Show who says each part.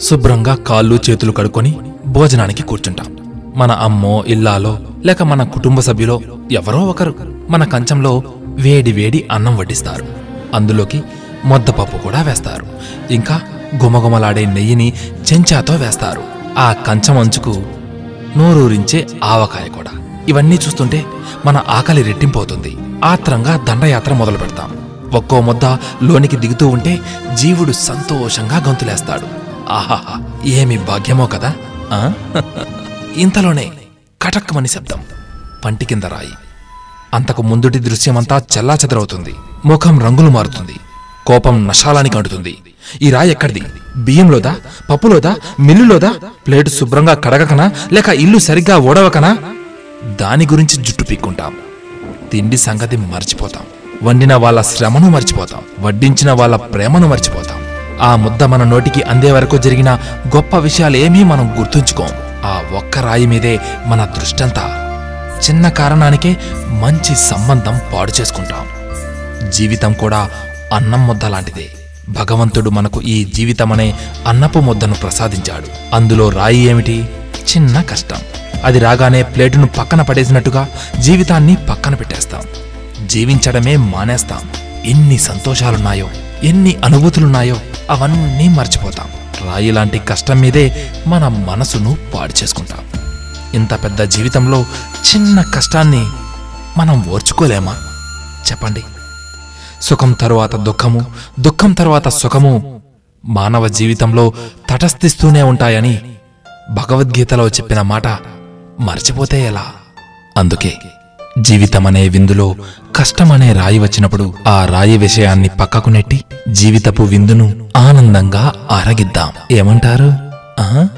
Speaker 1: శుభ్రంగా కాళ్ళు చేతులు కడుక్కొని భోజనానికి కూర్చుంటాం. మన అమ్మో ఇల్లాలో లేక మన కుటుంబ సభ్యులో ఎవరో ఒకరు మన కంచంలో వేడి వేడి అన్నం వడ్డిస్తారు. అందులోకి మొద్దపప్పు కూడా వేస్తారు. ఇంకా గుమగుమలాడే నెయ్యిని చెంచాతో వేస్తారు. ఆ కంచం అంచుకు నోరూరించే ఆవకాయ కూడా. ఇవన్నీ చూస్తుంటే మన ఆకలి రెట్టింపోతుంది. ఆత్రంగా దండయాత్ర మొదలు పెడతాం. ఒక్కో ముద్ద లోనికి దిగుతూ ఉంటే జీవుడు సంతోషంగా గొంతులేస్తాడు. ఆహాహా ఏమి భాగ్యమో కదా? ఇంతలోనే కటక్కమని శబ్దం పంటి కింద రాయి. అంతకు ముందుటి దృశ్యమంతా చెల్లాచెదరవుతుంది. ముఖం రంగులు మారుతుంది. కోపం నశాలానికి అంటుతుంది. ఈ రాయి ఎక్కడిది? బియ్యంలోదా? పప్పులోదా? మిల్లులోదా? ప్లేటు శుభ్రంగా కడగకనా? లేక ఇల్లు సరిగ్గా ఓడవకనా? దాని గురించి జుట్టు పీక్కుంటాం. తిండి సంగతి మర్చిపోతాం. వండిన వాళ్ళ శ్రమను మర్చిపోతాం. వడ్డించిన వాళ్ళ ప్రేమను మర్చిపోతాం. ఆ ముద్ద మన నోటికి అందే వరకు జరిగిన గొప్ప విషయాలేమీ మనం గుర్తుంచుకోం. ఆ ఒక్క రాయి మీదే మన దృష్టంతా. చిన్న కారణానికే మంచి సంబంధం పాడు చేసుకుంటాం. జీవితం కూడా అన్నం ముద్ద లాంటిదే. భగవంతుడు మనకు ఈ జీవితమనే అన్నపు ముద్దను ప్రసాదించాడు. అందులో రాయి ఏమిటి? చిన్న కష్టం. అది రాగానే ప్లేటును పక్కన పడేసినట్టుగా జీవితాన్ని పక్కన పెట్టేస్తాం. జీవించడమే మానేస్తాం. ఎన్ని సంతోషాలున్నాయో ఎన్ని అనుభూతులున్నాయో అవన్నీ మర్చిపోతాం. రాయి లాంటి కష్టం మీదే మన మనసును పాడు చేసుకుంటాం. ఇంత పెద్ద జీవితంలో చిన్న కష్టాన్ని మనం ఓర్చుకోలేమా? చెప్పండి. సుఖం తరువాత దుఃఖము దుఃఖం తరువాత సుఖము మానవ జీవితంలో తటస్థిస్తూనే ఉంటాయని భగవద్గీతలో చెప్పిన మాట మర్చిపోతే ఎలా? అందుకే జీవితమనే విందులో కష్టమనే రాయి వచ్చినప్పుడు ఆ రాయి విషయాన్ని పక్కకు నెట్టి జీవితపు విందును ఆనందంగా ఆరగిద్దాం ఏమంటారు? ఆ?